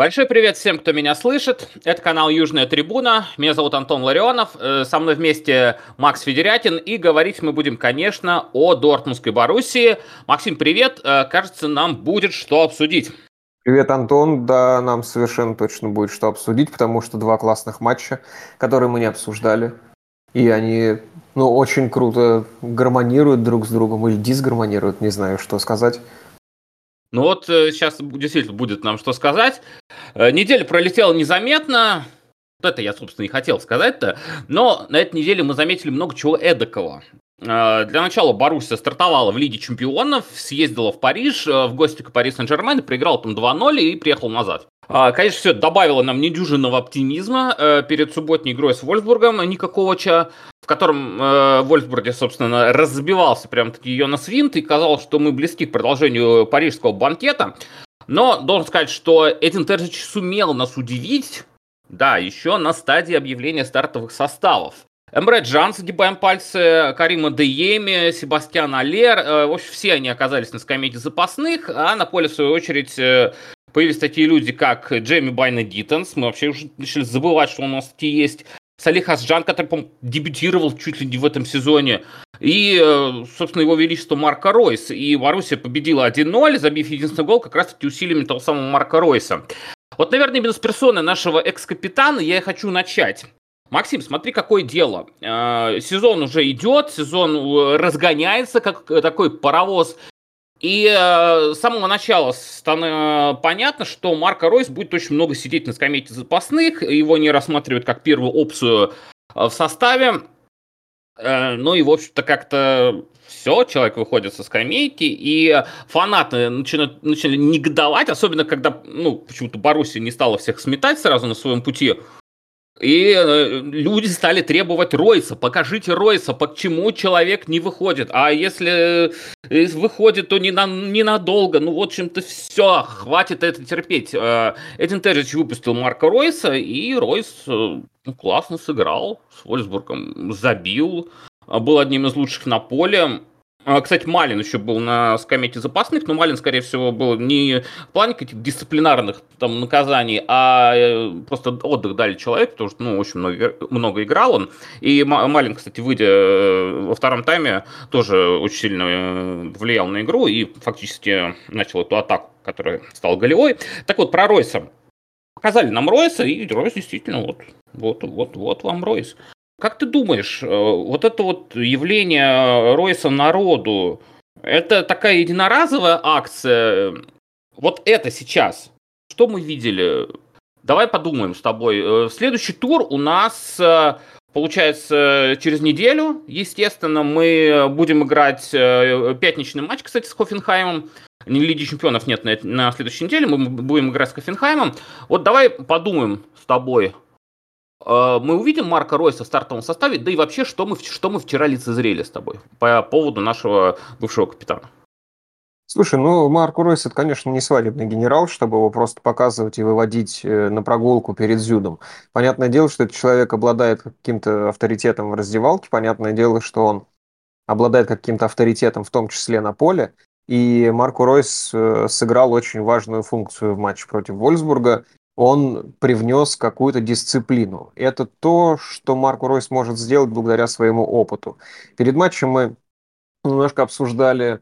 Большой привет всем, кто меня слышит. Это канал Южная Трибуна. Меня зовут Антон Ларионов. Э, со мной вместе Макс Федерятин. И говорить мы будем, конечно, о Дортмундской Боруссии. Максим, привет. Э, кажется, нам будет что обсудить. Привет, Антон. Да, нам совершенно точно будет что обсудить, потому что два классных матча, которые мы не обсуждали. И они, ну, очень круто гармонируют друг с другом или дисгармонируют, не знаю, что сказать. Ну вот сейчас э, действительно будет нам что сказать. Э, неделя пролетела незаметно. Вот это я, собственно, и хотел сказать-то. Но на этой неделе мы заметили много чего эдакого. Э, для начала Боруссия стартовала в Лиге Чемпионов, съездила в Париж, в гости к Пари Сен-Жермен, проиграл там 2-0 и приехал назад. Конечно, все добавило нам недюжинного оптимизма перед субботней игрой с Вольсбургом Никаковича котором э, Вольфсбурге, собственно, разбивался прям-таки ее на свинт, и казалось, что мы близки к продолжению парижского банкета. Но должен сказать, что Эдин Терзич сумел нас удивить, да, еще на стадии объявления стартовых составов. Эмре Джан, загибаем пальцы, Карима Дееми, Себастьян Алер, э, в общем, все они оказались на скамейке запасных, а на поле, в свою очередь, э, появились такие люди, как Джейми Байна Диттенс, мы вообще уже начали забывать, что у нас такие есть, Салих Асджан, который, по дебютировал чуть ли не в этом сезоне. И, э, собственно, его величество Марка Ройс. И Боруссия победила 1-0, забив единственный гол как раз-таки усилиями того самого Марка Ройса. Вот, наверное, именно с персоны нашего экс-капитана я и хочу начать. Максим, смотри, какое дело. Э, сезон уже идет, сезон э, разгоняется, как такой паровоз и э, с самого начала стало понятно, что Марко Ройс будет очень много сидеть на скамейке запасных, его не рассматривают как первую опцию э, в составе. Э, ну и, в общем-то, как-то все, человек выходит со скамейки, и фанаты начали, начали негодовать, особенно когда, ну, почему-то Боруссия не стала всех сметать сразу на своем пути. И э, люди стали требовать Ройса. Покажите Ройса, почему человек не выходит. А если э, выходит, то не на, ненадолго. Ну, в общем-то, все, хватит это терпеть. Э, Эдин Террич выпустил Марка Ройса, и Ройс ну, классно сыграл с Вольсбургом, забил, был одним из лучших на поле. А, кстати, Малин еще был на скамейке запасных, но Малин, скорее всего, был не в плане каких-то дисциплинарных там наказаний, а э, просто отдых дали человеку, потому что, ну, очень много, много играл он. И Малин, кстати, выйдя э, во втором тайме, тоже очень сильно э, влиял на игру и фактически начал эту атаку, которая стала голевой. Так вот, про Ройса. Показали нам Ройса, и Ройс действительно вот, вот, вот, вот вам Ройс. Как ты думаешь, э, вот это вот явление Ройса народу, это такая единоразовая акция? Вот это сейчас. Что мы видели? Давай подумаем с тобой. Э, следующий тур у нас э, получается через неделю. Естественно, мы будем играть пятничный матч, кстати, с Хофенхаймом. Лиги чемпионов нет на, следующей неделе. Мы будем играть с Хофенхаймом. Вот давай подумаем с тобой, мы увидим Марка Ройса в стартовом составе, да и вообще, что мы, что мы вчера лицезрели с тобой по поводу нашего бывшего капитана. Слушай, ну Марко Ройс это, конечно, не свадебный генерал, чтобы его просто показывать и выводить э, на прогулку перед Зюдом. Понятное дело, что этот человек обладает каким-то авторитетом в раздевалке, понятное дело, что он обладает каким-то авторитетом, в том числе на поле. И Марко Ройс э, сыграл очень важную функцию в матче против Вольсбурга он привнес какую-то дисциплину. Это то, что Марко Ройс может сделать благодаря своему опыту. Перед матчем мы немножко обсуждали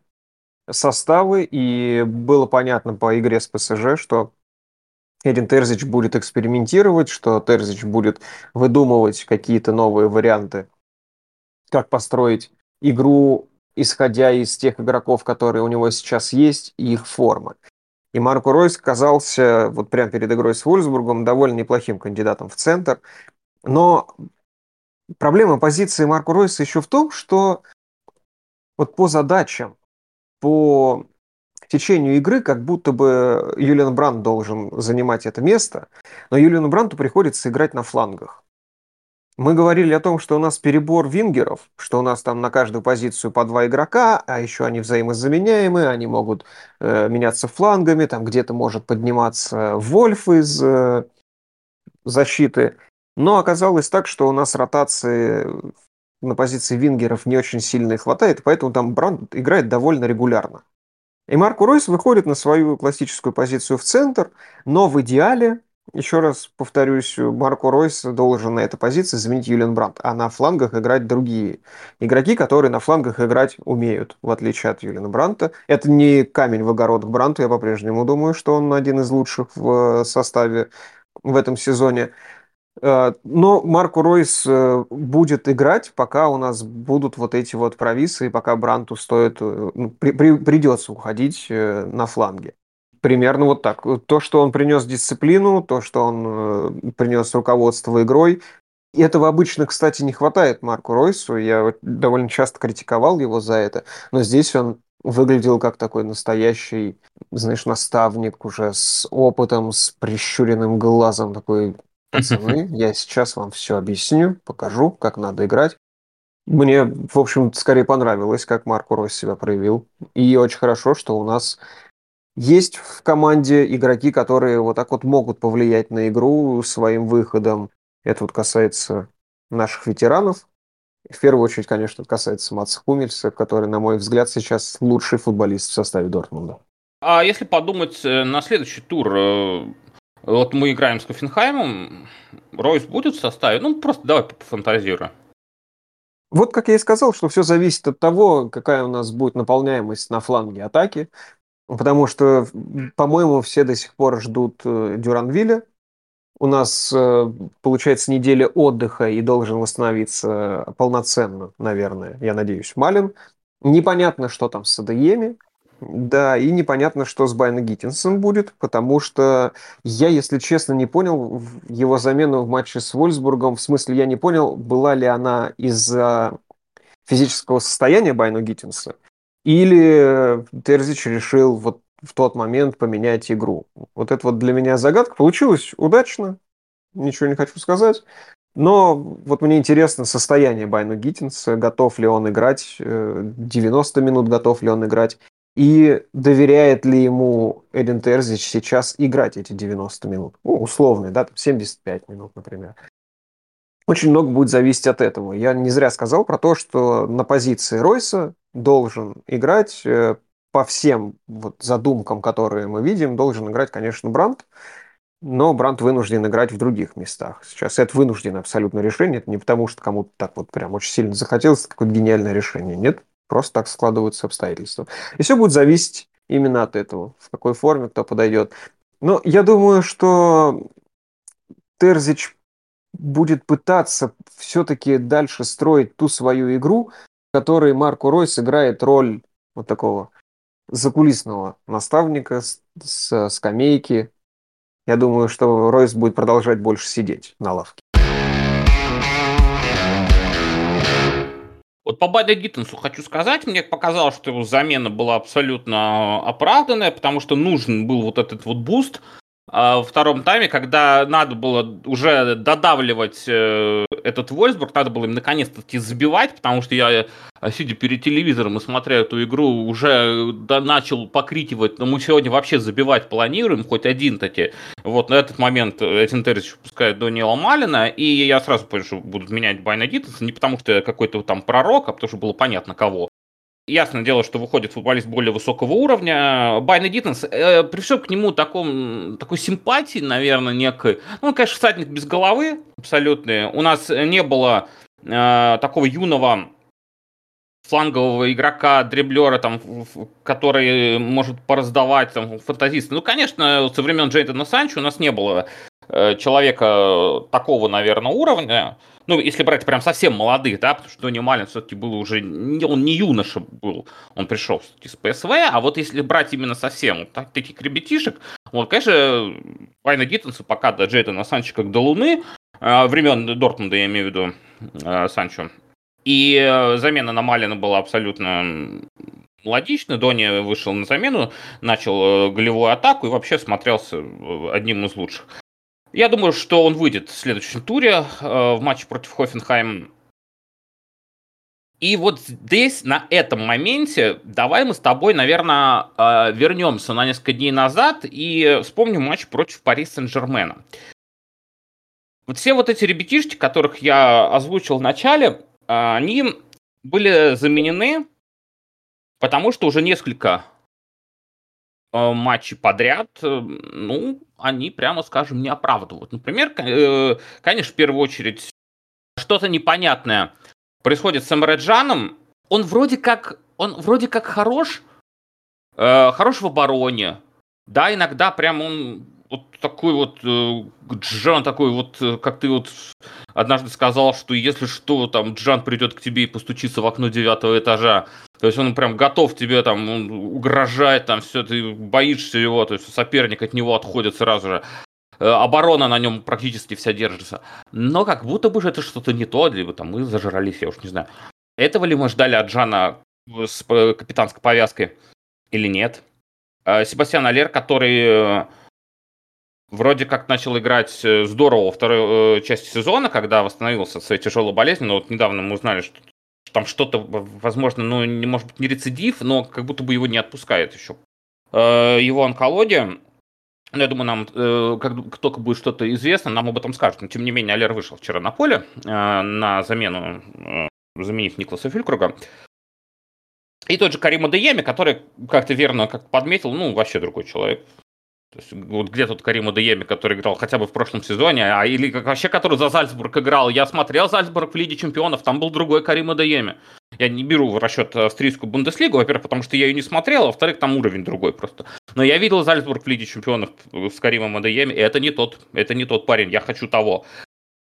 составы, и было понятно по игре с ПСЖ, что Эдин Терзич будет экспериментировать, что Терзич будет выдумывать какие-то новые варианты, как построить игру, исходя из тех игроков, которые у него сейчас есть, и их формы. И Марко Ройс казался вот прямо перед игрой с Вольсбургом довольно неплохим кандидатом в центр. Но проблема позиции Марко Ройса еще в том, что вот по задачам, по течению игры, как будто бы Юлиан Бранд должен занимать это место, но Юлиану Бранту приходится играть на флангах. Мы говорили о том, что у нас перебор вингеров, что у нас там на каждую позицию по два игрока, а еще они взаимозаменяемые, они могут э, меняться флангами, там где-то может подниматься Вольф из э, защиты. Но оказалось так, что у нас ротации на позиции вингеров не очень сильно хватает, поэтому там Бранд играет довольно регулярно. И Марко Ройс выходит на свою классическую позицию в центр, но в идеале, еще раз повторюсь, Марко Ройс должен на этой позиции заменить Юлиан Брандт, а на флангах играть другие игроки, которые на флангах играть умеют, в отличие от Юлиана Бранта. Это не камень в огород к Бранту, я по-прежнему думаю, что он один из лучших в составе в этом сезоне. Э, но Марко Ройс э, будет играть, пока у нас будут вот эти вот провисы, и пока Бранту стоит, э, ну, при, при, придется уходить на фланге. Примерно вот так. То, что он принес дисциплину, то, что он принес руководство игрой, и этого обычно, кстати, не хватает Марку Ройсу. Я довольно часто критиковал его за это. Но здесь он выглядел как такой настоящий, знаешь, наставник уже с опытом, с прищуренным глазом, такой Пацаны, я сейчас вам все объясню, покажу, как надо играть. Мне, в общем, скорее понравилось, как Марко Ройс себя проявил. И очень хорошо, что у нас есть в команде игроки, которые вот так вот могут повлиять на игру своим выходом. Это вот касается наших ветеранов. В первую очередь, конечно, касается Матса Хумельса, который, на мой взгляд, сейчас лучший футболист в составе Дортмунда. А если подумать э, на следующий тур, э, вот мы играем с Кофенхаймом, Ройс будет в составе? Ну, просто давай пофантазируем. Вот как я и сказал, что все зависит от того, какая у нас будет наполняемость на фланге атаки. Потому что, по-моему, все до сих пор ждут э, Дюранвиля. У нас, э, получается, неделя отдыха и должен восстановиться полноценно, наверное, я надеюсь, Малин. Непонятно, что там с Адееми. Да, и непонятно, что с Байна Гиттинсом будет, потому что я, если честно, не понял его замену в матче с Вольсбургом. В смысле, я не понял, была ли она из-за физического состояния Байну Гиттинса, или Терзич решил вот в тот момент поменять игру. Вот это вот для меня загадка. Получилось удачно, ничего не хочу сказать. Но вот мне интересно состояние Байну Гиттинса, готов ли он играть, 90 э, минут готов ли он играть, и доверяет ли ему Эдин Терзич сейчас играть эти 90 минут? Ну, условные, да, 75 минут, например. Очень много будет зависеть от этого. Я не зря сказал про то, что на позиции Ройса должен играть э, по всем вот задумкам, которые мы видим, должен играть, конечно, Брандт, но Брандт вынужден играть в других местах. Сейчас это вынужденное абсолютно решение. Это не потому, что кому-то так вот прям очень сильно захотелось, какое-то гениальное решение. Нет, Просто так складываются обстоятельства. И все будет зависеть именно от этого, в какой форме кто подойдет. Но я думаю, что Терзич будет пытаться все-таки дальше строить ту свою игру, в которой Марко Ройс играет роль вот такого закулисного наставника с, с скамейки. Я думаю, что Ройс будет продолжать больше сидеть на лавке. Вот по Байно-Гиттенсу хочу сказать, мне показалось, что его замена была абсолютно оправданная, потому что нужен был вот этот вот boost, а во втором тайме, когда надо было уже додавливать э, этот Вольфсбург, надо было им наконец-таки забивать, потому что я, э, сидя перед телевизором и смотря эту игру, уже да, начал покрикивать, но «Ну, мы сегодня вообще забивать планируем, хоть один таки. Вот на этот момент Эдин Терзич пускает Дониэла Малена, и я сразу понял, что будут менять Байно-Гиттенса, не потому что я какой-то там пророк, а потому что было понятно кого. Ясное дело, что выходит футболист более высокого уровня. Байна Диттенс, э, пришел к нему таком, такой симпатии, наверное, некой. Ну, он, конечно, всадник без головы абсолютно. У нас не было э, такого юного флангового игрока, дреблера, там, который может пораздавать там, фантазисты. Ну, конечно, со времен Джейдена Санчо у нас не было человека такого, наверное, уровня ну, если брать прям совсем молодых, да, потому что Дони Малин все-таки был уже, он не юноша был, он пришел из ПСВ, а вот если брать именно совсем вот так, таких ребятишек, вот, конечно, Вайна Гиттенса пока до Джейдена Санчо как до Луны, э, времен Дортмунда, я имею в виду, э, Санчо, и э, замена на Малина была абсолютно логично. Дони вышел на замену, начал голевую атаку и вообще смотрелся одним из лучших. Я думаю, что он выйдет в следующем туре э, в матче против Хофенхайм. И вот здесь, на этом моменте, давай мы с тобой, наверное, э, вернемся на несколько дней назад и вспомним матч против Пари Сен-Жермена. Вот все вот эти ребятишки, которых я озвучил в начале, э, они были заменены, потому что уже несколько матчи подряд, э, ну, они, прямо скажем, не оправдывают. Например, э, конечно, в первую очередь, что-то непонятное происходит с Эмреджаном. Он вроде как, он вроде как хорош, э, хорош в обороне. Да, иногда прям он вот такой вот э, Джан такой вот, э, как ты вот однажды сказал, что если что, там Джан придет к тебе и постучится в окно девятого этажа. То есть он прям готов тебе там он угрожать, там все, ты боишься его, то есть соперник от него отходит сразу же. Э, оборона на нем практически вся держится. Но как будто бы это что-то не то, либо там мы зажрались, я уж не знаю. Этого ли мы ждали от Джана с капитанской повязкой или нет? Себастьян Алер, который вроде как начал играть э, здорово во второй э, части сезона, когда восстановился от своей тяжелой болезни, но вот недавно мы узнали, что там что-то, возможно, ну, не может быть не рецидив, но как будто бы его не отпускает еще. Э, его онкология, ну, я думаю, нам, э, как только будет что-то известно, нам об этом скажут. Но, тем не менее, Алер вышел вчера на поле э, на замену, э, заменив Никласа Фюлькруга. И тот же Карима Дееми, который, как то верно как подметил, ну, вообще другой человек. То есть, вот где тут Карима Дееми, который играл хотя бы в прошлом сезоне, а или вообще который за Зальцбург играл. Я смотрел Зальцбург в Лиге Чемпионов, там был другой Карима Дееми. Я не беру в расчет австрийскую Бундеслигу, во-первых, потому что я ее не смотрел, а во-вторых, там уровень другой просто. Но я видел Зальцбург в Лиге Чемпионов с Каримом Адееми, и это не тот, это не тот парень, я хочу того.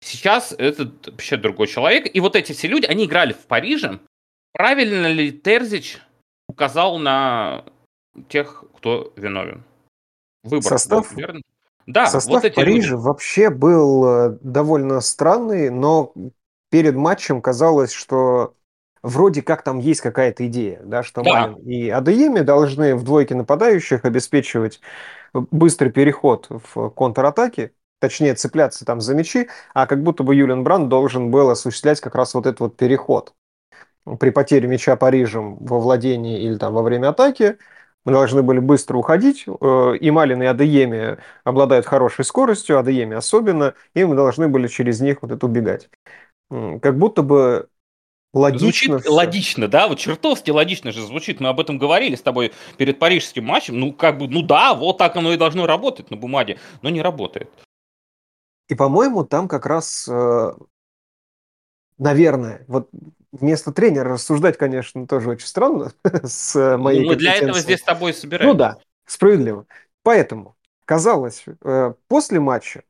Сейчас это вообще другой человек, и вот эти все люди, они играли в Париже. Правильно ли Терзич указал на тех, кто виновен? Выбор состав, был, верно? Да, состав вот эти Парижа люди. вообще был э, довольно странный, но перед матчем казалось, что вроде как там есть какая-то идея, да, что да. Малин и Адееми должны в двойке нападающих обеспечивать быстрый переход в контратаке, точнее цепляться там за мячи, а как будто бы Юлиан Бранд должен был осуществлять как раз вот этот вот переход. При потере мяча Парижем во владении или там во время атаки мы должны были быстро уходить. Э, и Малин, и Адееми обладают хорошей скоростью, Адееми особенно, и мы должны были через них вот это убегать. Как будто бы логично. Звучит все. логично, да? Вот чертовски логично же звучит. Мы об этом говорили с тобой перед парижским матчем. Ну, как бы, ну да, вот так оно и должно работать на бумаге, но не работает. И, по-моему, там как раз, э, наверное, вот вместо тренера рассуждать, конечно, тоже очень странно с ну, моей ну, Мы для этого здесь с тобой собираемся. Ну да, справедливо. Поэтому казалось, э, после матча,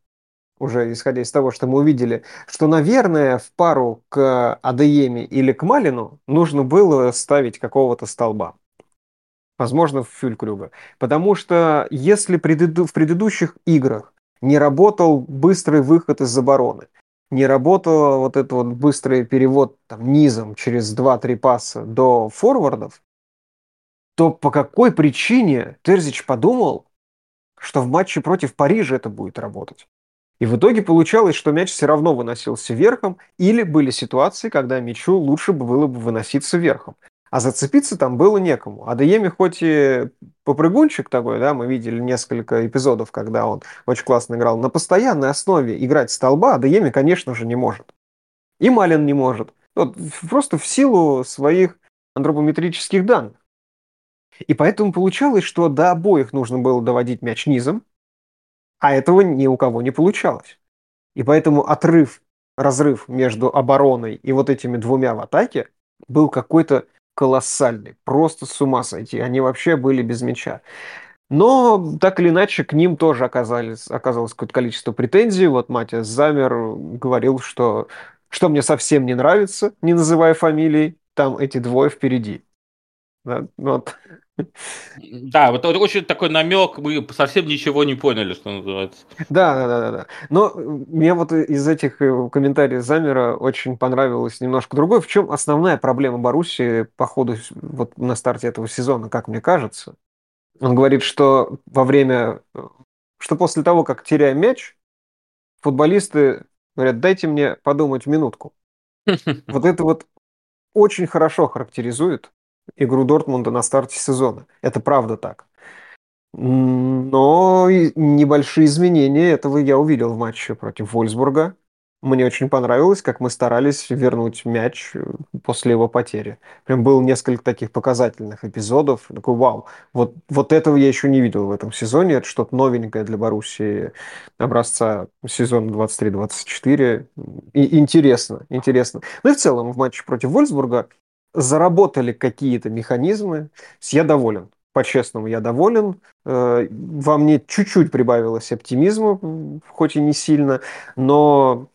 уже исходя из того, что мы увидели, что, наверное, в пару к Адееме или к Малину нужно было ставить какого-то столба. Возможно, в Фюлькрюга. Потому что если в предыдущих играх не работал быстрый выход из обороны, не работал вот этот вот быстрый перевод там, низом через 2-3 паса до форвардов, то по какой причине Терзич подумал, что в матче против Парижа это будет работать? И в итоге получалось, что мяч все равно выносился верхом, или были ситуации, когда мячу лучше было бы выноситься верхом а зацепиться там было некому. А Дееми хоть и попрыгунчик такой, да, мы видели несколько эпизодов, когда он очень классно играл, на постоянной основе играть столба Адееми, конечно же, не может. И Малин не может. Вот, просто в силу своих антропометрических данных. И поэтому получалось, что до обоих нужно было доводить мяч низом, а этого ни у кого не получалось. И поэтому отрыв, разрыв между обороной и вот этими двумя в атаке был какой-то колоссальный, просто с ума сойти. Они вообще были без мяча. Но так или иначе к ним тоже оказались, оказалось какое-то количество претензий. Вот Матиас Замер говорил, что что мне совсем не нравится, не называя фамилий, там эти двое впереди. Да, вот. Да, вот очень такой намек, мы совсем ничего не поняли, что называется. Да, да, да, да. Но мне вот из этих э, комментариев Замера очень понравилось немножко другое. В чем основная проблема Баруси по ходу вот на старте этого сезона, как мне кажется? Он говорит, что во время, что после того, как теряем мяч, футболисты говорят, дайте мне подумать минутку. Вот это вот очень хорошо характеризует игру Дортмунда на старте сезона. Это правда так. Но небольшие изменения этого я увидел в матче против Вольсбурга. Мне очень понравилось, как мы старались вернуть мяч э, после его потери. Прям было несколько таких показательных эпизодов. Такой, вау, вот, вот этого я еще не видел в этом сезоне. Это что-то новенькое для Боруссии образца сезона 23-24. И интересно, интересно. Ну и в целом в матче против Вольсбурга заработали какие-то механизмы. Я доволен. По-честному, я доволен. Э, во мне чуть-чуть прибавилось оптимизма, хоть и не сильно, но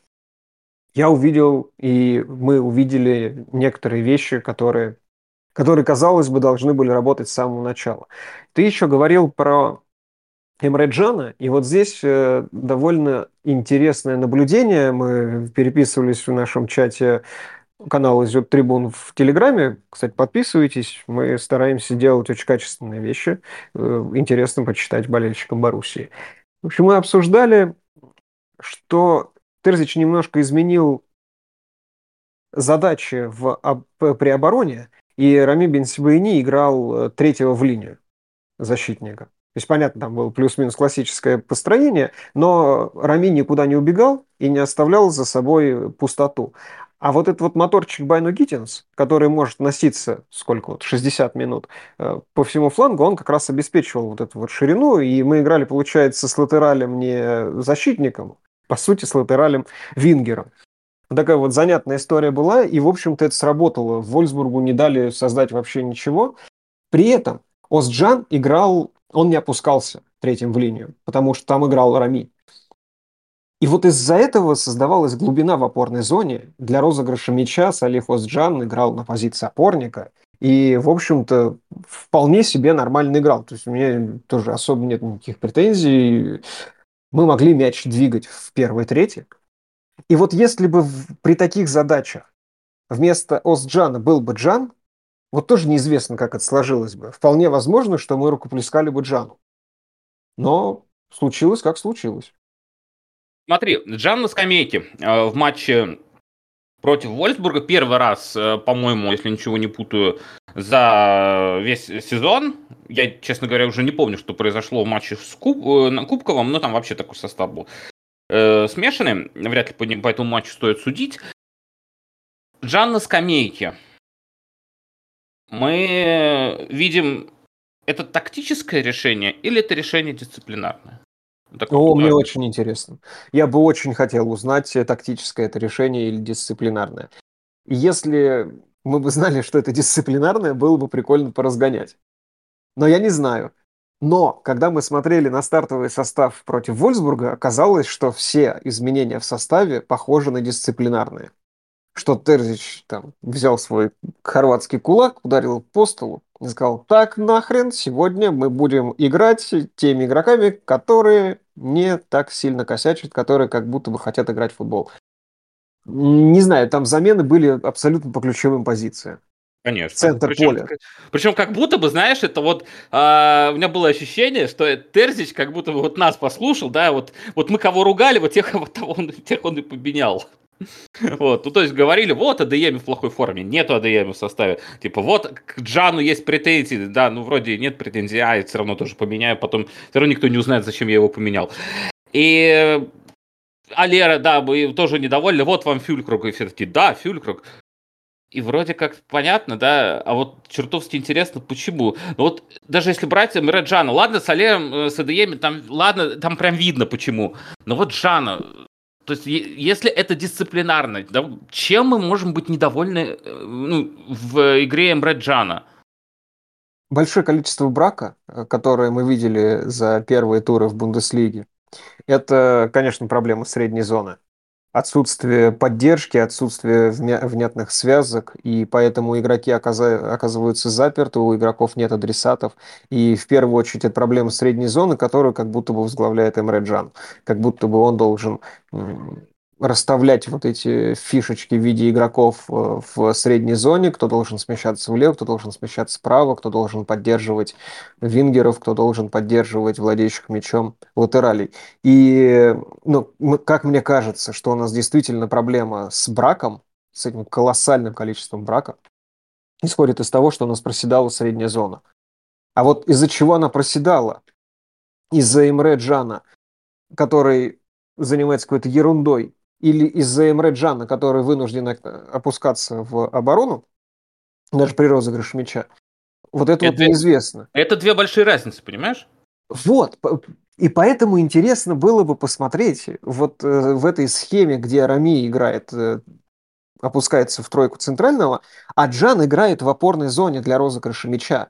я увидел, и мы увидели некоторые вещи, которые, которые, казалось бы, должны были работать с самого начала. Ты еще говорил про Эмре Джана, и вот здесь э, довольно интересное наблюдение. Мы переписывались в нашем чате канал «Изет Трибун» в Телеграме. Кстати, подписывайтесь. Мы стараемся делать очень качественные вещи. Э, интересно почитать болельщикам Боруссии. В общем, мы обсуждали, что Терзич немножко изменил задачи в, при обороне, и Рами Бенсибаини играл э, третьего в линию защитника. То есть, понятно, там было плюс-минус классическое построение, но Рами никуда не убегал и не оставлял за собой пустоту. А вот этот вот моторчик Байну Гиттинс, который может носиться, сколько вот, 60 минут э, по всему флангу, он как раз обеспечивал вот эту вот ширину, и мы играли, получается, с латералем не защитником, по сути, с латералем Вингером. Такая вот занятная история была, и, в общем-то, это сработало. В Вольсбургу не дали создать вообще ничего. При этом Остджан играл, он не опускался третьим в линию, потому что там играл Рами. И вот из-за этого создавалась глубина в опорной зоне. Для розыгрыша мяча Салих Остджан играл на позиции опорника. И, в общем-то, вполне себе нормально играл. То есть у меня тоже особо нет никаких претензий мы могли мяч двигать в первой трети. И вот если бы при таких задачах вместо Осджана был бы Джан, вот тоже неизвестно, как это сложилось бы. Вполне возможно, что мы рукоплескали бы Джану. Но случилось, как случилось. Смотри, Джан на скамейке э, в матче против Вольсбурга первый раз, э, по-моему, если ничего не путаю, за весь сезон. Я, честно говоря, уже не помню, что произошло в матче с Куб... Э, на Кубковом, но там вообще такой состав был э, смешанный. Вряд ли по, по этому матчу стоит судить. Джан на скамейке. Мы видим, это тактическое решение или это решение дисциплинарное? Такое О, мне очень интересно. Я бы очень хотел узнать, тактическое это решение или дисциплинарное. Если мы бы знали, что это дисциплинарное, было бы прикольно поразгонять. Но я не знаю. Но когда мы смотрели на стартовый состав против Вольсбурга, оказалось, что все изменения в составе похожи на дисциплинарные. Что Терзич там взял свой хорватский кулак, ударил по столу и сказал, так нахрен, сегодня мы будем играть теми игроками, которые не так сильно косячат, которые как будто бы хотят играть в футбол. Не знаю, там замены были абсолютно по ключевым позициям. Конечно. Центр причем, поля. Причем как будто бы, знаешь, это вот а, у меня было ощущение, что Терзич как будто бы вот нас послушал, да, вот, вот мы кого ругали, вот тех, вот того, он, тех он и поменял. Вот, ну то есть говорили, вот АДЕМ в плохой форме, нету АДЕМ в составе. Типа вот к Джану есть претензии, да, ну вроде нет претензий, а я все равно тоже поменяю, потом все равно никто не узнает, зачем я его поменял. И Алера, да, мы тоже недовольны, вот вам Фюлькруг, и все таки да, Фюлькруг. И вроде как понятно, да, а вот чертовски интересно, почему. Ну вот даже если брать Мираджана, ладно, с Алером, э, с Адееми, там, ладно, там прям видно почему. Но вот Джана, то есть если это дисциплинарно, да, чем мы можем быть недовольны э, ну, в игре Эмре Джана? Большое количество брака, э, которое мы видели за первые туры в Бундеслиге, это, конечно, проблема средней зоны. Отсутствие поддержки, отсутствие внятных связок, и поэтому игроки оказываются заперты, у игроков нет адресатов. И в первую очередь это проблема средней зоны, которую как будто бы возглавляет Эмре Джан. Как будто бы он должен расставлять вот эти фишечки в виде игроков э, в средней зоне, кто должен смещаться влево, кто должен смещаться справа, кто должен поддерживать вингеров, кто должен поддерживать владеющих мячом латералей. И, ну, как мне кажется, что у нас действительно проблема с браком, с этим колоссальным количеством брака, исходит из того, что у нас проседала средняя зона. А вот из-за чего она проседала? Из-за Имре Джана, который занимается какой-то ерундой, или из-за Эмре Джана, который вынужден опускаться в оборону, даже при розыгрыше мяча, вот это, это вот неизвестно. Это две большие разницы, понимаешь? Вот, и поэтому интересно было бы посмотреть вот э, в этой схеме, где Рами играет, э, опускается в тройку центрального, а Джан играет в опорной зоне для розыгрыша мяча.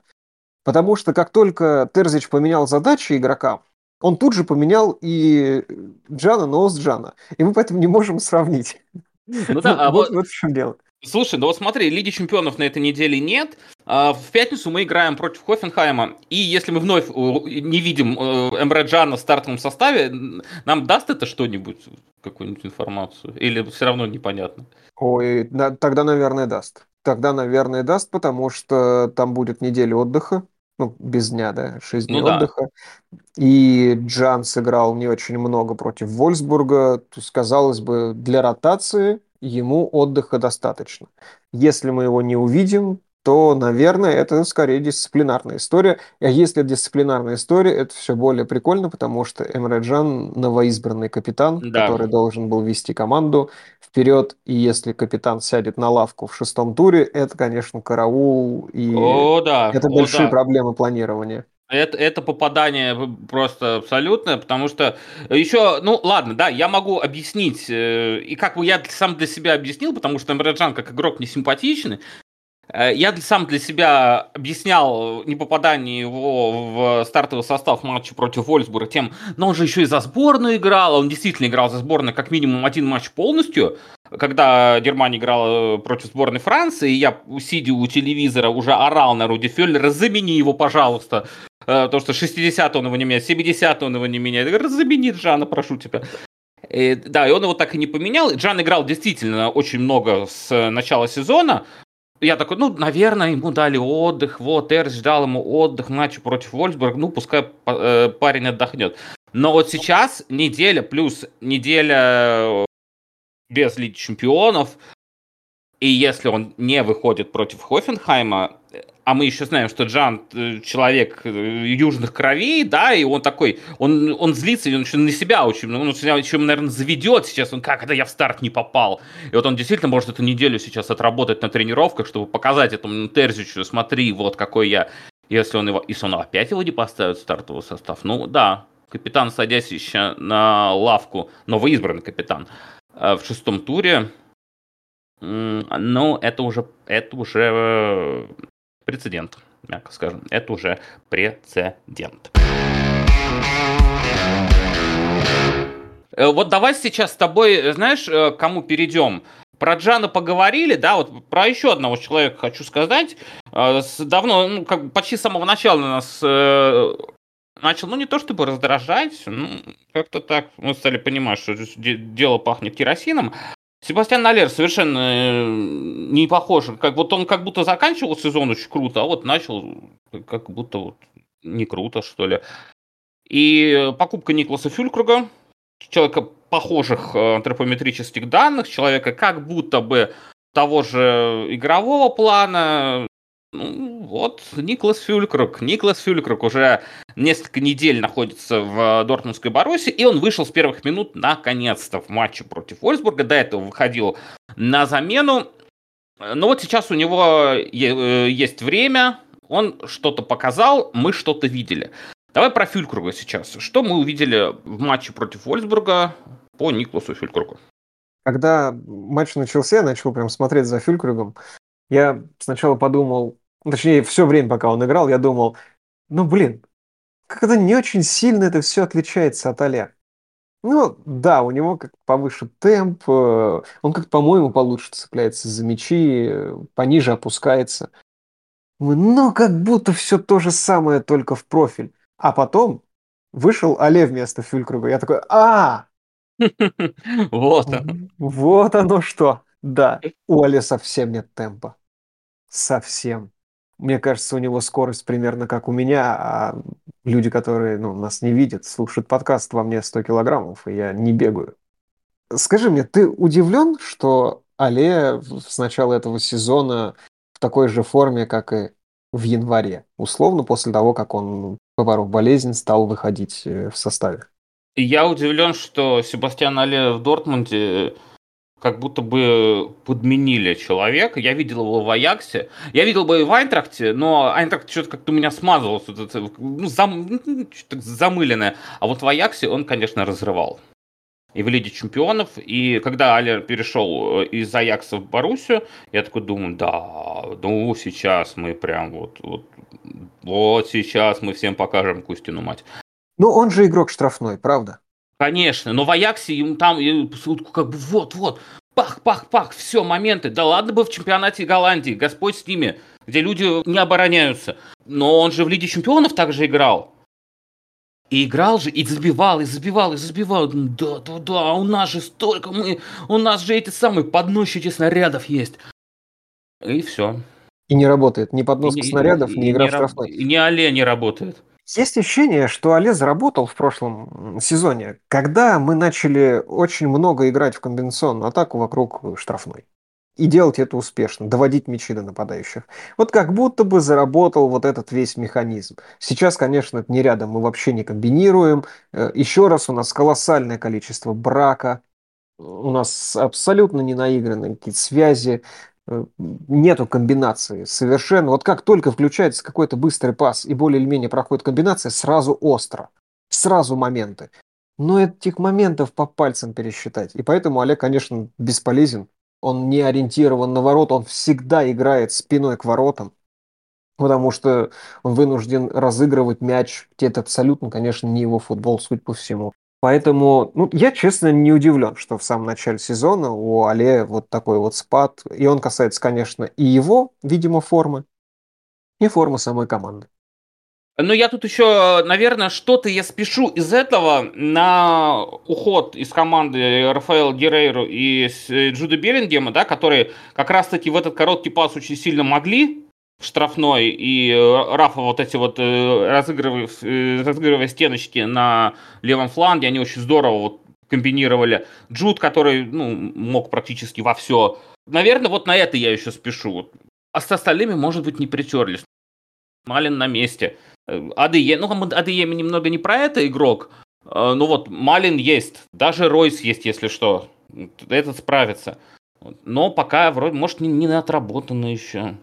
Потому что как только Терзич поменял задачи игрока, он тут же поменял и Джана на Ос-Джана. И мы поэтому не можем сравнить. Ну да, а вот, вот в чем дело. Слушай, ну вот смотри, Лиги Чемпионов на этой неделе нет. А в пятницу мы играем против Хофенхайма. И если мы вновь не видим э, Эмре Джана в стартовом составе, нам даст это что-нибудь, какую-нибудь информацию? Или все равно непонятно? Ой, тогда, наверное, даст. Тогда, наверное, даст, потому что там будет неделя отдыха ну, без дня, да, 6 дней ну, отдыха. Да. И Джан сыграл не очень много против Вольсбурга. То есть, казалось бы, для ротации ему отдыха достаточно. Если мы его не увидим, то, наверное, это скорее дисциплинарная история. А если дисциплинарная история, это все более прикольно, потому что Эмре Джан новоизбранный капитан, да. который должен был вести команду вперед. И если капитан сядет на лавку в шестом туре, это, конечно, караул. И О, да. это большие О, да. проблемы планирования. Это, это попадание просто абсолютное, потому что еще, ну ладно, да, я могу объяснить, э, и как бы я сам для себя объяснил, потому что Эмраджан как игрок не симпатичный, я сам для себя объяснял непопадание его в стартовый состав матча против Вольсбурга тем, но он же еще и за сборную играл, он действительно играл за сборную как минимум один матч полностью, когда Германия играла против сборной Франции, я, сидя у телевизора, уже орал на Руди Феллера, замени его, пожалуйста, Э, то, что 60 он его не меняет, 70 он его не меняет. Замени Джана, прошу тебя. И, да, и он его так и не поменял. Джан играл действительно очень много с начала сезона. Я такой, ну, наверное, ему дали отдых. Вот, Эрс дал ему отдых, матч против Вольсбурга. Ну, пускай э, парень отдохнет. Но вот сейчас неделя плюс неделя без Лиги Чемпионов. И если он не выходит против Хофенхайма, а мы еще знаем, что Джан э, человек э, южных кровей, да, и он такой, он, он злится, и он еще на себя очень, он еще, наверное, заведет сейчас, он как, это я в старт не попал. И вот он действительно может эту неделю сейчас отработать на тренировках, чтобы показать этому Терзичу, смотри, вот какой я. Если он его, если он опять его не поставит в стартовый состав, ну да, капитан, садясь еще на лавку, новоизбранный капитан э, в шестом туре, ну, это уже, это уже прецедент, мягко скажем. Это уже прецедент. Э, вот давай сейчас с тобой, знаешь, э, кому перейдем? Про Джана поговорили, да, вот про еще одного человека хочу сказать. Э, давно, ну, как почти с самого начала нас начал, ну, не то чтобы раздражать, ну, как-то так, мы стали понимать, что дело пахнет керосином. Себастьян Налер совершенно э, не похож. Как вот он как будто заканчивал сезон очень круто, а вот начал как будто вот не круто, что ли. И покупка Никласа Фюлькруга, человека похожих э, антропометрических данных, человека как будто бы того же игрового плана, ну, вот, Никлас Фюлькрук. Никлас Фюлькрук уже несколько недель находится в Дортмундской Баросе, и он вышел с первых минут наконец-то в матче против Вольсбурга. До этого выходил на замену. Но вот сейчас у него э, есть время, он что-то показал, мы что-то видели. Давай про Фюлькруга сейчас. Что мы увидели в матче против Вольсбурга по Никласу Фюлькругу? Когда матч начался, я начал прям смотреть за Фюлькругом. Я сначала подумал, точнее, все время, пока он играл, я думал, ну, блин, как-то не очень сильно это все отличается от Аля. Ну, да, у него как повыше темп, э, он как по-моему, получше цепляется за мячи, пониже опускается. Ну, как будто все то же самое, только в профиль. А потом вышел Але вместо Фюлькруга. Я такой, а, Вот оно. Вот оно что. Да, у Але совсем нет темпа. Совсем. Мне кажется, у него скорость примерно как у меня, а люди, которые ну, нас не видят, слушают подкаст во мне 100 килограммов, и я не бегаю. Скажи мне, ты удивлен, что Але с начала этого сезона в такой же форме, как и в январе, условно после того, как он, поборов болезнь, стал выходить э, в составе? Я удивлен, что Себастьян Але в Дортмунде как будто бы подменили человека. Я видел его в Аяксе. Я видел бы и в Айнтрахте, но Айнтрахт что-то как-то у меня смазывался. Ну, зам, ну, замыленное. А вот в Аяксе он, конечно, разрывал. И в Лиге Чемпионов. И когда Алер перешел э, из Аякса в Боруссию, я такой думаю, да, ну сейчас мы прям вот, вот, вот сейчас мы всем покажем Кустину мать. Ну, он же игрок штрафной, правда? Конечно, но в Аяксе ему там как бы вот-вот, пах-пах-пах, все, моменты. Да ладно бы в чемпионате Голландии, Господь с ними, где люди не обороняются. Но он же в Лиге Чемпионов также играл. И играл же, и забивал, и забивал, и забивал. Да, да, да, у нас же столько, мы, у нас же эти самые подносчики снарядов есть. И все. И не работает. Ни подноска снарядов, ни игра в штрафной. Ни Алле не работает. Есть ощущение, что Оле заработал в прошлом сезоне, когда мы начали очень много играть в комбинационную атаку вокруг штрафной. И делать это успешно, доводить мячи до нападающих. Вот как будто бы заработал вот этот весь механизм. Сейчас, конечно, это не рядом, мы вообще не комбинируем. Э, Еще раз, у нас колоссальное количество брака, у нас абсолютно не наигранные какие-то связи, Э, нету комбинации совершенно. Вот как только включается какой-то быстрый пас и более или менее проходит комбинация, сразу остро, сразу моменты. Но этих моментов по пальцам пересчитать. И поэтому Олег, конечно, бесполезен. Он не ориентирован на ворот, он всегда играет спиной к воротам, потому что он вынужден разыгрывать мяч. Это абсолютно, конечно, не его футбол, суть по всему. Поэтому, ну, я, честно, не удивлен, что в самом начале сезона у Але вот такой вот спад. И он касается, конечно, и его, видимо, формы, и формы самой команды. Ну, я тут еще, наверное, что-то я спешу из этого на уход из команды Рафаэла Герейру и Джуда Беллингема, да, которые как раз-таки в этот короткий пас очень сильно могли, штрафной, и э, Рафа вот эти вот э, разыгрывая, э, разыгрывая стеночки на левом фланге, они очень здорово вот комбинировали. Джуд, который ну, мог практически во все. Наверное, вот на это я еще спешу. А с остальными, может быть, не притерлись. Малин на месте. АДЕ, ну, АДЕ немного не про это игрок, ну вот, Малин есть, даже Ройс есть, если что. Этот справится. Но пока вроде, может, не, не отработано еще.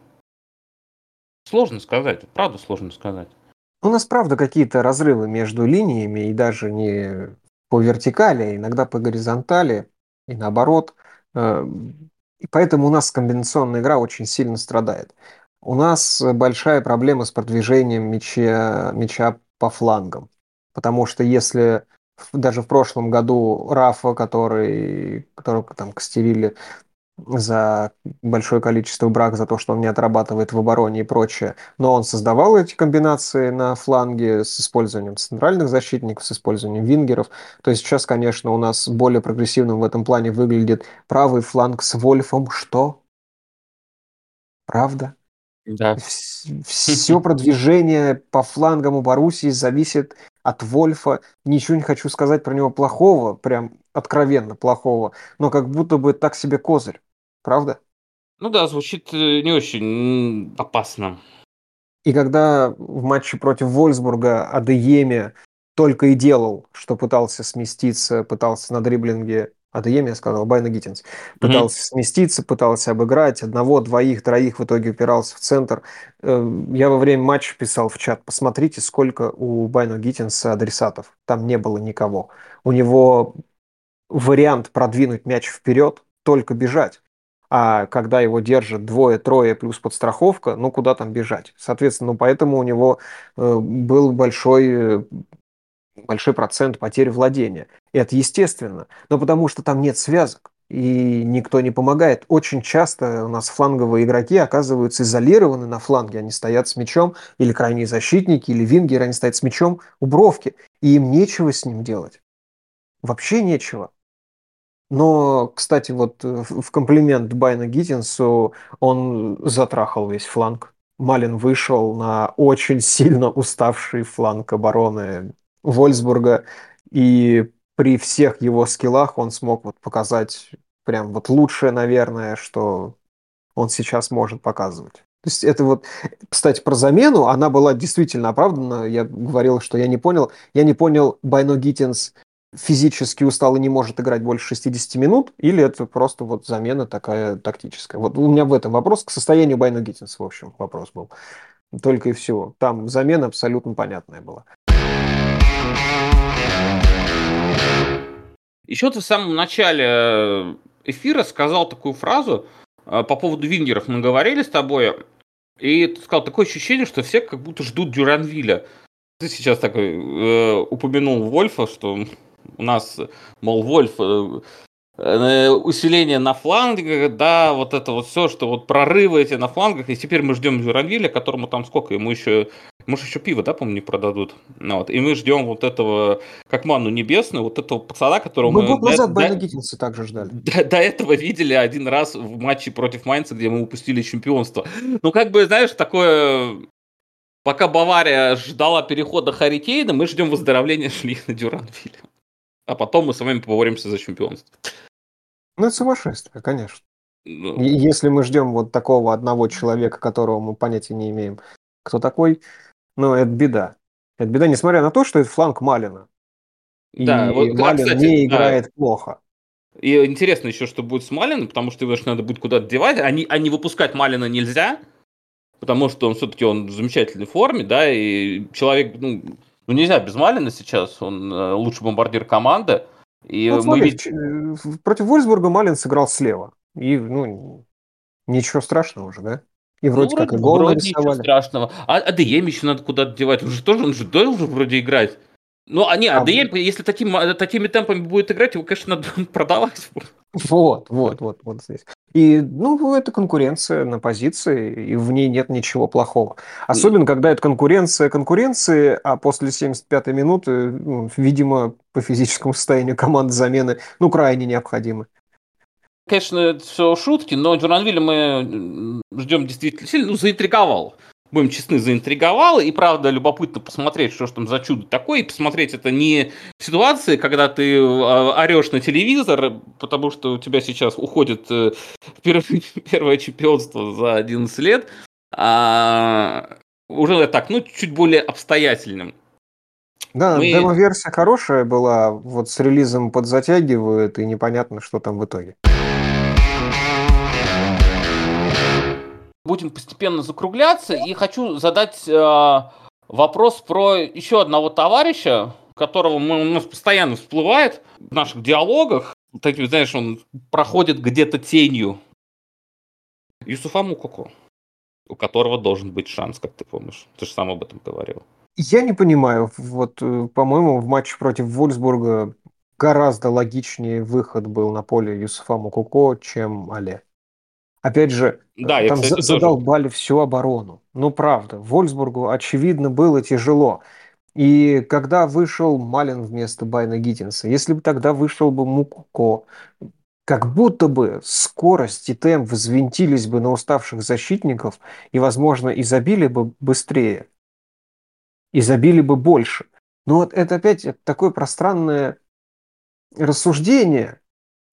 Сложно сказать, правда сложно сказать. У нас, правда, какие-то разрывы между линиями, и даже не по вертикали, а иногда по горизонтали, и наоборот. Э, и поэтому у нас комбинационная игра очень сильно страдает. У нас большая проблема с продвижением мяча, мяча по флангам. Потому что если даже в прошлом году Рафа, который, которого там костерили за большое количество брак, за то, что он не отрабатывает в обороне и прочее. Но он создавал эти комбинации на фланге с использованием центральных защитников, с использованием вингеров. То есть сейчас, конечно, у нас более прогрессивным в этом плане выглядит правый фланг с Вольфом. Что? Правда? Да. Все продвижение по флангам у Боруссии зависит от Вольфа. Ничего не хочу сказать про него плохого, прям откровенно плохого, но как будто бы так себе козырь. Правда? Ну да, звучит э, не очень опасно. И когда в матче против Вольсбурга Адееме только и делал, что пытался сместиться, пытался на дриблинге Адееме, я сказал, Байна Гиттинс, пытался mm-hmm. сместиться, пытался обыграть, одного, двоих, троих в итоге упирался в центр. Э, я во время матча писал в чат, посмотрите, сколько у Байна Гиттинса адресатов. Там не было никого. У него вариант продвинуть мяч вперед, только бежать. А когда его держат двое-трое плюс подстраховка, ну куда там бежать? Соответственно, ну, поэтому у него э, был большой, большой процент потерь владения. Это естественно. Но потому что там нет связок и никто не помогает. Очень часто у нас фланговые игроки оказываются изолированы на фланге. Они стоят с мячом, или крайние защитники, или вингеры, они стоят с мячом у бровки. И им нечего с ним делать. Вообще нечего. Но, кстати, вот э, в комплимент Байна Гиттинсу он затрахал весь фланг. Малин вышел на очень сильно уставший фланг обороны Вольсбурга, и при всех его скиллах он смог вот показать прям вот лучшее, наверное, что он сейчас может показывать. То есть это вот, кстати, про замену, она была действительно оправдана. Я говорил, что я не понял. Я не понял, Байно Гиттинс физически устал и не может играть больше 60 минут, или это просто вот замена такая тактическая. Вот у меня в этом вопрос к состоянию Байна Гиттинса, в общем, вопрос был. Только и всего. Там замена абсолютно понятная была. Еще ты в самом начале эфира сказал такую фразу э, по поводу вингеров. Мы говорили с тобой, и ты сказал, такое ощущение, что все как будто ждут Дюранвиля. Ты сейчас такой э, упомянул Вольфа, что у нас, мол, Вольф э, э, усиление на флангах, да, вот это вот все, что вот прорывы эти на флангах, и теперь мы ждем Журавиля, которому там сколько, ему еще, может, еще пиво, да, по-моему, не продадут, ну, вот, и мы ждем вот этого, как манну небесную, вот этого пацана, которого мы... Мы год назад до, Байна Гиттинса также ждали. До, до этого видели один раз в матче против Майнца, где мы упустили чемпионство. Ну, как бы, знаешь, такое Пока Бавария ждала перехода Харикейна, мы ждем выздоровления Шлихна Дюранвиля. А потом мы с вами поборемся за чемпионство. Ну, это сумасшествие, конечно. Ну... Если мы ждем вот такого одного человека, которого мы понятия не имеем, кто такой, ну, это беда. Это беда, несмотря на то, что это фланг Малина. И да, вот, Малин кстати, не играет да. плохо. И интересно еще, что будет с Малином, потому что его же надо будет куда-то девать, а не, а не выпускать Малина нельзя, потому что он все-таки он в замечательной форме, да, и человек, ну, ну нельзя без Малина сейчас, он э, лучший бомбардир команды. И ну, мы видим... Э, против Вольсбурга Малин сыграл слева. И, ну, ничего страшного уже, да? И вроде ну, как и гол вроде нарисовали. ничего страшного. А АДЕМ еще надо куда-то девать. Он же тоже, он же должен вроде играть. Ну, а не, АДЕМ, а... если таким, такими темпами будет играть, его, конечно, надо продавать. Вот, вот, вот, вот здесь. И, ну, это конкуренция на позиции, и в ней нет ничего плохого. Особенно, когда это конкуренция конкуренции, а после 75-й минуты, ну, видимо, по физическому состоянию команды замены, ну, крайне необходимы. Конечно, это все шутки, но Джуранвилля мы ждем действительно сильно, ну, заинтриговал будем честны, заинтриговало. И правда, любопытно посмотреть, что же там за чудо такое. И посмотреть это не в ситуации, когда ты а, орешь на телевизор, потому что у тебя сейчас уходит э, первое чемпионство за 11 лет, а уже так, ну, чуть более обстоятельным. Да, Мы... демо-версия хорошая была, вот с релизом подзатягивают, и непонятно, что там в итоге. Будем постепенно закругляться. И хочу задать э, вопрос про еще одного товарища, которого мы, у нас постоянно всплывает в наших диалогах. Таким, знаешь, он проходит где-то тенью. Юсуфа Мукоко, у которого должен быть шанс, как ты помнишь. Ты же сам об этом говорил. Я не понимаю. Вот, э, по-моему, в матче против Вольсбурга гораздо логичнее выход был на поле Юсуфа Мукуко, чем Але. Опять же, да, там кстати, задолбали тоже. всю оборону. Ну, правда, Вольсбургу, очевидно, было тяжело. И когда вышел Малин вместо Байна Гиттинса, если бы тогда вышел бы Мукуко, как будто бы скорость и темп взвинтились бы на уставших защитников и, возможно, и забили бы быстрее, и забили бы больше. Но вот это опять такое пространное рассуждение.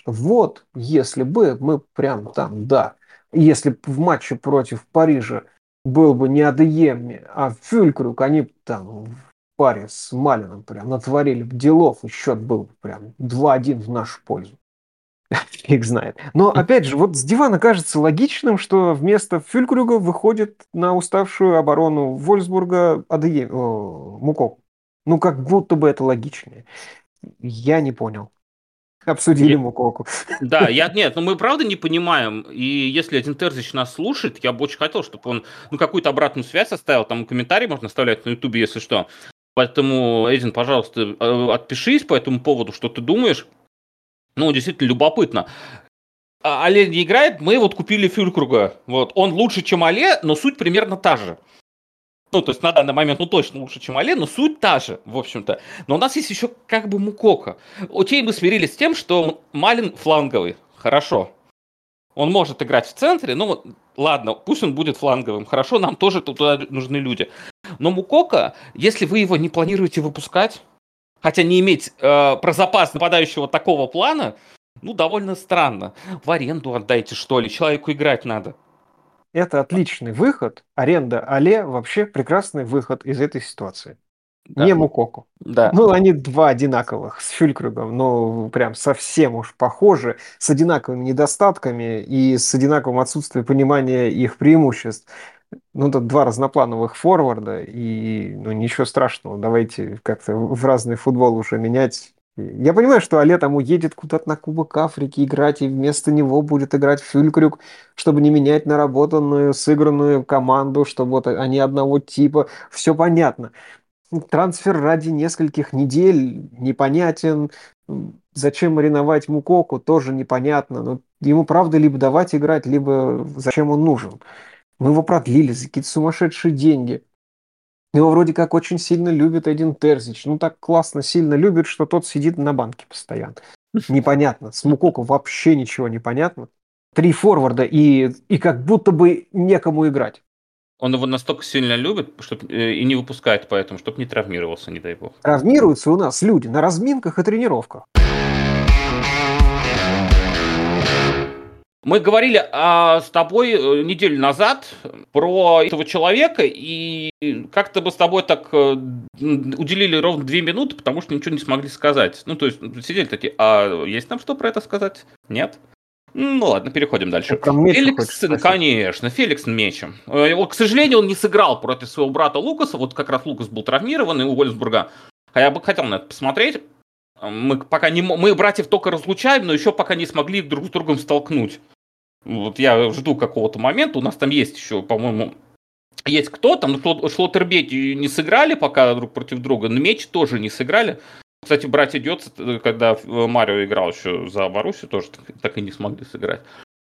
Вот, если бы мы прям там, да, если в матче против Парижа был бы не Адеемми, а Фюлькрюк, они там в паре с Малином прям натворили бы делов, и счет был прям 2-1 в нашу пользу. Фиг знает. Но, опять же, вот с дивана кажется логичным, что вместо Фюлькрюга выходит на уставшую оборону Вольсбурга Адеем... Мукок. Ну, как будто бы это логичнее. Я не понял. Обсудили Мукоку. Да, я, нет, ну мы правда не понимаем, и если один Терзич нас слушает, я бы очень хотел, чтобы он ну, какую-то обратную связь оставил, там комментарий можно оставлять на ютубе, если что. Поэтому, Эдин, пожалуйста, э, отпишись по этому поводу, что ты думаешь. Ну, действительно любопытно. А не играет, мы вот купили Фюлькруга. Вот. Он лучше, чем Але, но суть примерно та же. Ну, то есть на данный момент, ну, точно лучше, чем Але, но суть та же, в общем-то. Но у нас есть еще как бы Мукока. Окей, мы смирились с тем, что Малин фланговый. Хорошо. Он может играть в центре, ну, ладно, пусть он будет фланговым. Хорошо, нам тоже туда нужны люди. Но Мукока, если вы его не планируете выпускать, хотя не иметь э, про запас нападающего такого плана, ну, довольно странно. В аренду отдайте, что ли, человеку играть надо. Это отличный выход. Аренда Але вообще прекрасный выход из этой ситуации. Да. Не Мукоку. Да. Ну, они два одинаковых с Фюлькругом, но прям совсем уж похожи, с одинаковыми недостатками и с одинаковым отсутствием понимания их преимуществ. Ну, тут два разноплановых форварда, и ну, ничего страшного, давайте как-то в разный футбол уже менять. Я понимаю, что Але там уедет куда-то на Кубок Африки играть, и вместо него будет играть Фюлькрюк, чтобы не менять наработанную, сыгранную команду, чтобы вот они одного типа. Все понятно трансфер ради нескольких недель непонятен. Зачем мариновать Мукоку, тоже непонятно. Но ему правда либо давать играть, либо зачем он нужен. Мы его продлили за какие-то сумасшедшие деньги. Его вроде как очень сильно любит один Терзич. Ну так классно сильно любит, что тот сидит на банке постоянно. Непонятно. С Мукоку вообще ничего не понятно. Три форварда и, и как будто бы некому играть. Он его настолько сильно любит чтоб, э, и не выпускает поэтому, чтобы не травмировался, не дай бог. Травмируются у нас люди на разминках и тренировках. Мы говорили а, с тобой э, неделю назад про этого человека, и как-то бы с тобой так э, уделили ровно две минуты, потому что ничего не смогли сказать. Ну, то есть сидели такие, а есть нам что про это сказать? Нет? Ну ладно, переходим дальше. Феликс, конечно, Феликс мечем. Э, к сожалению, он не сыграл против своего брата Лукаса. Вот как раз Лукас был травмирован и у Вольсбурга. А я бы хотел на это посмотреть. Мы пока не мы братьев только разлучаем, но еще пока не смогли их друг с другом столкнуть. Вот я жду какого-то момента. У нас там есть еще, по-моему, есть кто там, ну, Шлоттербеки не сыграли пока друг против друга, но меч тоже не сыграли. Кстати, братья Дёц, когда Марио играл еще за Боруссию, тоже так и не смогли сыграть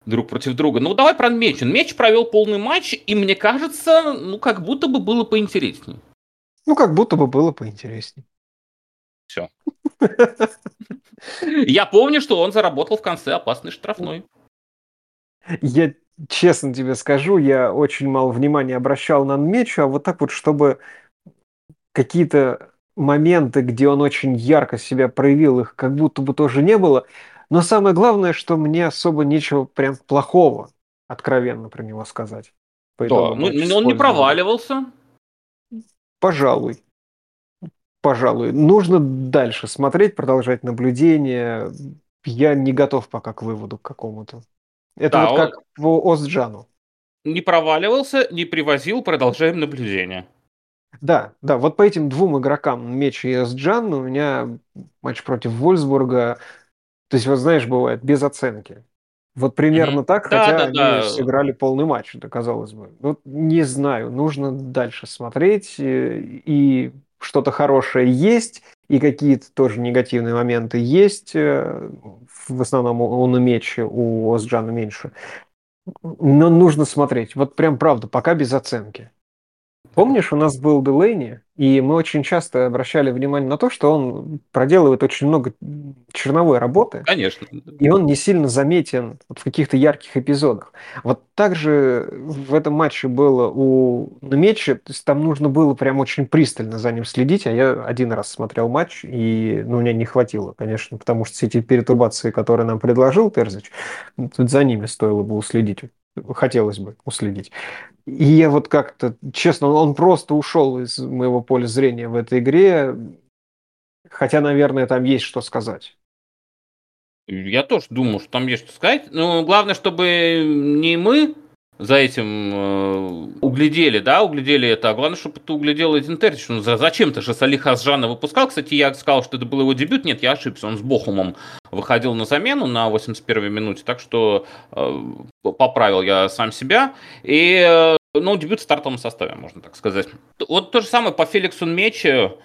друг против друга. Ну, давай про Меч. Меч провел полный матч, и мне кажется, ну, как будто бы было поинтереснее. Ну, как будто бы было поинтереснее. Все. Я помню, что он заработал в конце опасный штрафной. Я честно тебе скажу, я очень мало внимания обращал на меч, а вот так вот, чтобы какие-то моменты, где он очень ярко себя проявил, их как будто бы тоже не было. Но самое главное, что мне особо нечего прям плохого откровенно про него сказать. Да, ну, он не проваливался. Пожалуй. Пожалуй. Нужно дальше смотреть, продолжать наблюдение. Я не готов пока к выводу к какому-то. Это да, вот он... как по Озджану. Не проваливался, не привозил, продолжаем наблюдение. Да, да, вот по этим двум игрокам, Меч и Эсджан, у меня матч против Вольсбурга, то есть, вот знаешь, бывает без оценки. Вот примерно mm-hmm. так, да, хотя да, они да. сыграли полный матч, это казалось бы. Вот не знаю, нужно дальше смотреть, э, и что-то хорошее есть, и какие-то тоже негативные моменты есть, э, в основном у Мечи, у Осджана меньше. Но нужно смотреть. Вот прям правда, пока без оценки. Помнишь, у нас был Делейни, и мы очень часто обращали внимание на то, что он проделывает очень много черновой работы. Конечно. И он не сильно заметен вот в каких-то ярких эпизодах. Вот также в этом матче было у Мечи, то есть там нужно было прям очень пристально за ним следить, а я один раз смотрел матч, и ну, у меня не хватило, конечно, потому что все эти перетурбации, которые нам предложил Терзич, тут за ними стоило бы уследить хотелось бы уследить. И я вот как-то, честно, он просто ушел из моего поля зрения в этой игре, хотя, наверное, там есть что сказать. Я тоже думаю, что там есть что сказать. Но главное, чтобы не мы за этим э, углядели, да, углядели это. А главное, чтобы ты углядел Эдин Терч. Ну, зачем-то же Салих Асжана выпускал. Кстати, я сказал, что это был его дебют. Нет, я ошибся. Он с Бохумом выходил на замену на 81-й минуте. Так что э, поправил я сам себя. И, э, ну, дебют в стартовом составе, можно так сказать. Вот то же самое по Феликсу Мече.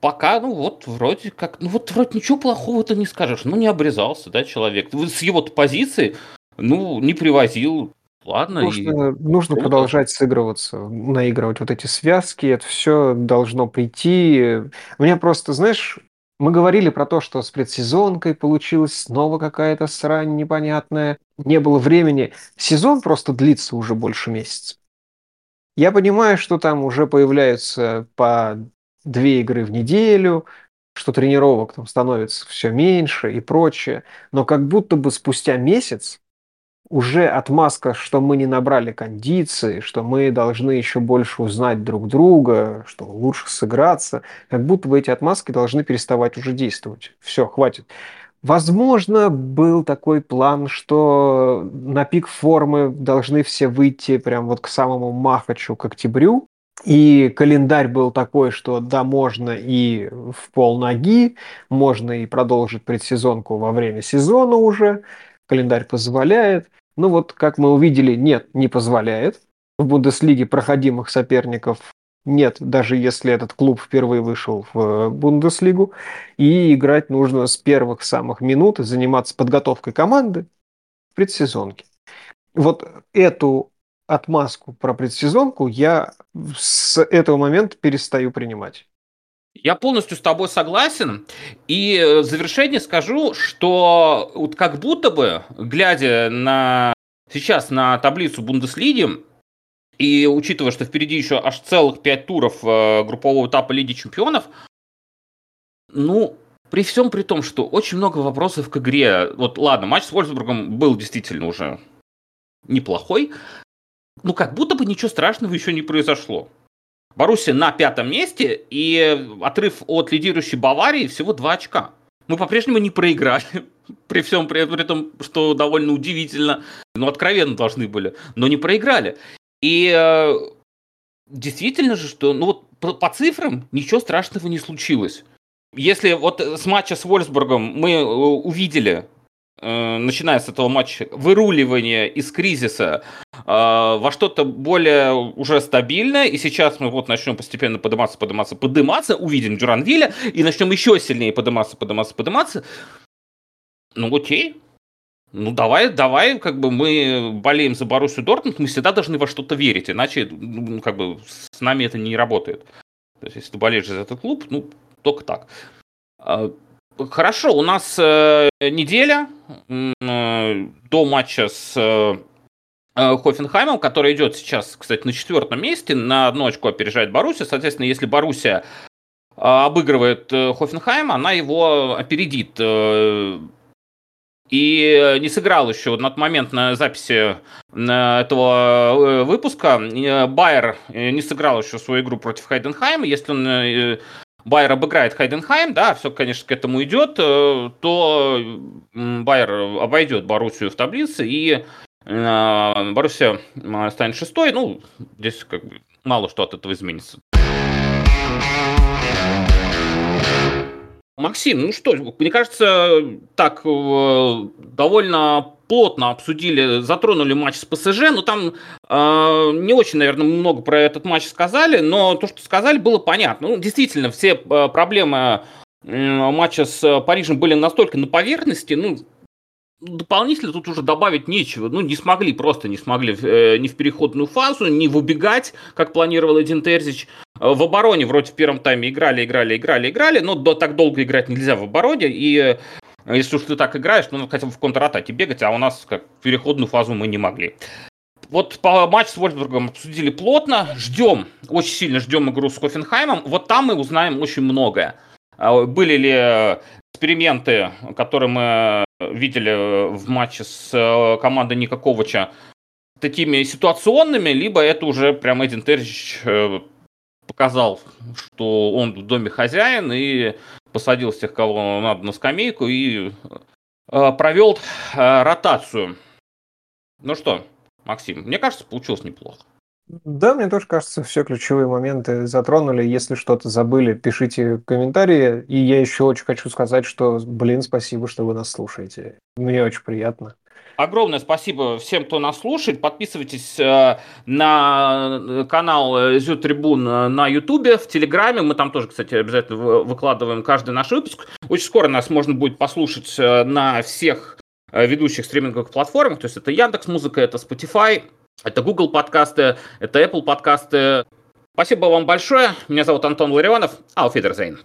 Пока, ну вот, вроде как, ну вот вроде ничего плохого-то не скажешь. Ну, не обрезался, да, человек. С его-то позиции, ну, не привозил Ладно. Нужно, и... нужно продолжать сыгрываться, наигрывать вот эти связки. Это все должно прийти. Мне просто, знаешь, мы говорили про то, что с предсезонкой получилась снова какая-то срань непонятная. Не было времени. Сезон просто длится уже больше месяца. Я понимаю, что там уже появляются по две игры в неделю, что тренировок там становится все меньше и прочее. Но как будто бы спустя месяц уже отмазка, что мы не набрали кондиции, что мы должны еще больше узнать друг друга, что лучше сыграться, как будто бы эти отмазки должны переставать уже действовать. Все, хватит. Возможно, был такой план, что на пик формы должны все выйти прям вот к самому Махачу, к октябрю, и календарь был такой, что да, можно и в пол ноги, можно и продолжить предсезонку во время сезона уже, календарь позволяет. Ну вот, как мы увидели, нет, не позволяет. В Бундеслиге проходимых соперников нет, даже если этот клуб впервые вышел в Бундеслигу. И играть нужно с первых самых минут заниматься подготовкой команды в предсезонке. Вот эту отмазку про предсезонку я с этого момента перестаю принимать. Я полностью с тобой согласен. И э, в завершение скажу, что вот как будто бы, глядя на сейчас на таблицу Бундеслиги, и учитывая, что впереди еще аж целых пять туров э, группового этапа Лиги Чемпионов, ну, при всем при том, что очень много вопросов к игре. Вот ладно, матч с Вольсбургом был действительно уже неплохой, ну, как будто бы ничего страшного еще не произошло. Боруссия на пятом месте, и отрыв от лидирующей Баварии всего 2 очка. Мы по-прежнему не проиграли, при всем при, при том, что довольно удивительно, ну, откровенно должны были, но не проиграли. И э, действительно же, что, ну, вот по, по цифрам ничего страшного не случилось. Если вот с матча с Вольсбургом мы э, увидели начиная с этого матча, выруливание из кризиса э, во что-то более уже стабильное, и сейчас мы вот начнем постепенно подниматься, подниматься, подниматься, увидим Дюранвиля, и начнем еще сильнее подниматься, подниматься, подниматься. Ну окей, ну давай, давай, как бы мы болеем за Боруссию Дортмунд, мы всегда должны во что-то верить, иначе, ну, как бы с нами это не работает. То есть, если ты болеешь за этот клуб, ну, только так. Хорошо, у нас э, неделя э, до матча с э, э, Хофенхаймом, который идет сейчас, кстати, на четвертом месте, на одну очко опережает Боруссия. Соответственно, если Боруссия э, обыгрывает э, Хофенхайм, она его опередит. Э, и не сыграл еще на тот момент на записи этого э, выпуска. Э, Байер не сыграл еще свою игру против Хайденхайма. Если он Байер обыграет Хайденхайм, да, все, конечно, к этому идет, э, то Байер обойдет Боруссию в таблице, и э, Боруссия станет шестой. Ну, здесь как бы мало что от этого изменится. Максим, ну что, мне кажется, так э, довольно плотно обсудили, затронули матч с ПСЖ, но там э, не очень, наверное, много про этот матч сказали, но то, что сказали, было понятно. Ну, действительно, все э, проблемы э, матча с Парижем были настолько на поверхности, ну, дополнительно тут уже добавить нечего. Ну, не смогли, просто не смогли э, ни в переходную фазу, ни в убегать, как планировал Эдин Терзич. Э, в обороне вроде в первом тайме играли, играли, играли, играли, но до, так долго играть нельзя в обороне, и если уж ты так играешь, ну, хотя бы в контратаке бегать, а у нас как переходную фазу мы не могли. Вот по матч с Вольсбургом обсудили плотно, ждем, очень сильно ждем игру с Хофенхаймом. Вот там мы узнаем очень многое. А, были ли эксперименты, которые мы видели в матче с э, командой Ника Ковача, такими ситуационными, либо это уже прям Эдин Терзич э, показал, что он в доме хозяин и посадил всех, кого надо, на скамейку и э, провел ротацию. Ну что, Максим, мне кажется, получилось неплохо. Да, мне тоже кажется, все ключевые моменты затронули. Если что-то забыли, пишите комментарии. И я еще очень хочу сказать, что, блин, спасибо, что вы нас слушаете. Мне очень приятно. Огромное спасибо всем, кто нас слушает. Подписывайтесь э, на канал э, Зю Трибун э, на Ютубе, в Телеграме. Мы там тоже, кстати, обязательно выкладываем каждый наш выпуск. Очень скоро нас можно будет послушать на всех ведущих стриминговых платформах. То есть это Яндекс Музыка, это Spotify, это Google подкасты, это Apple подкасты. Спасибо вам большое. Меня зовут Антон Ларионов. Ауфидерзейн.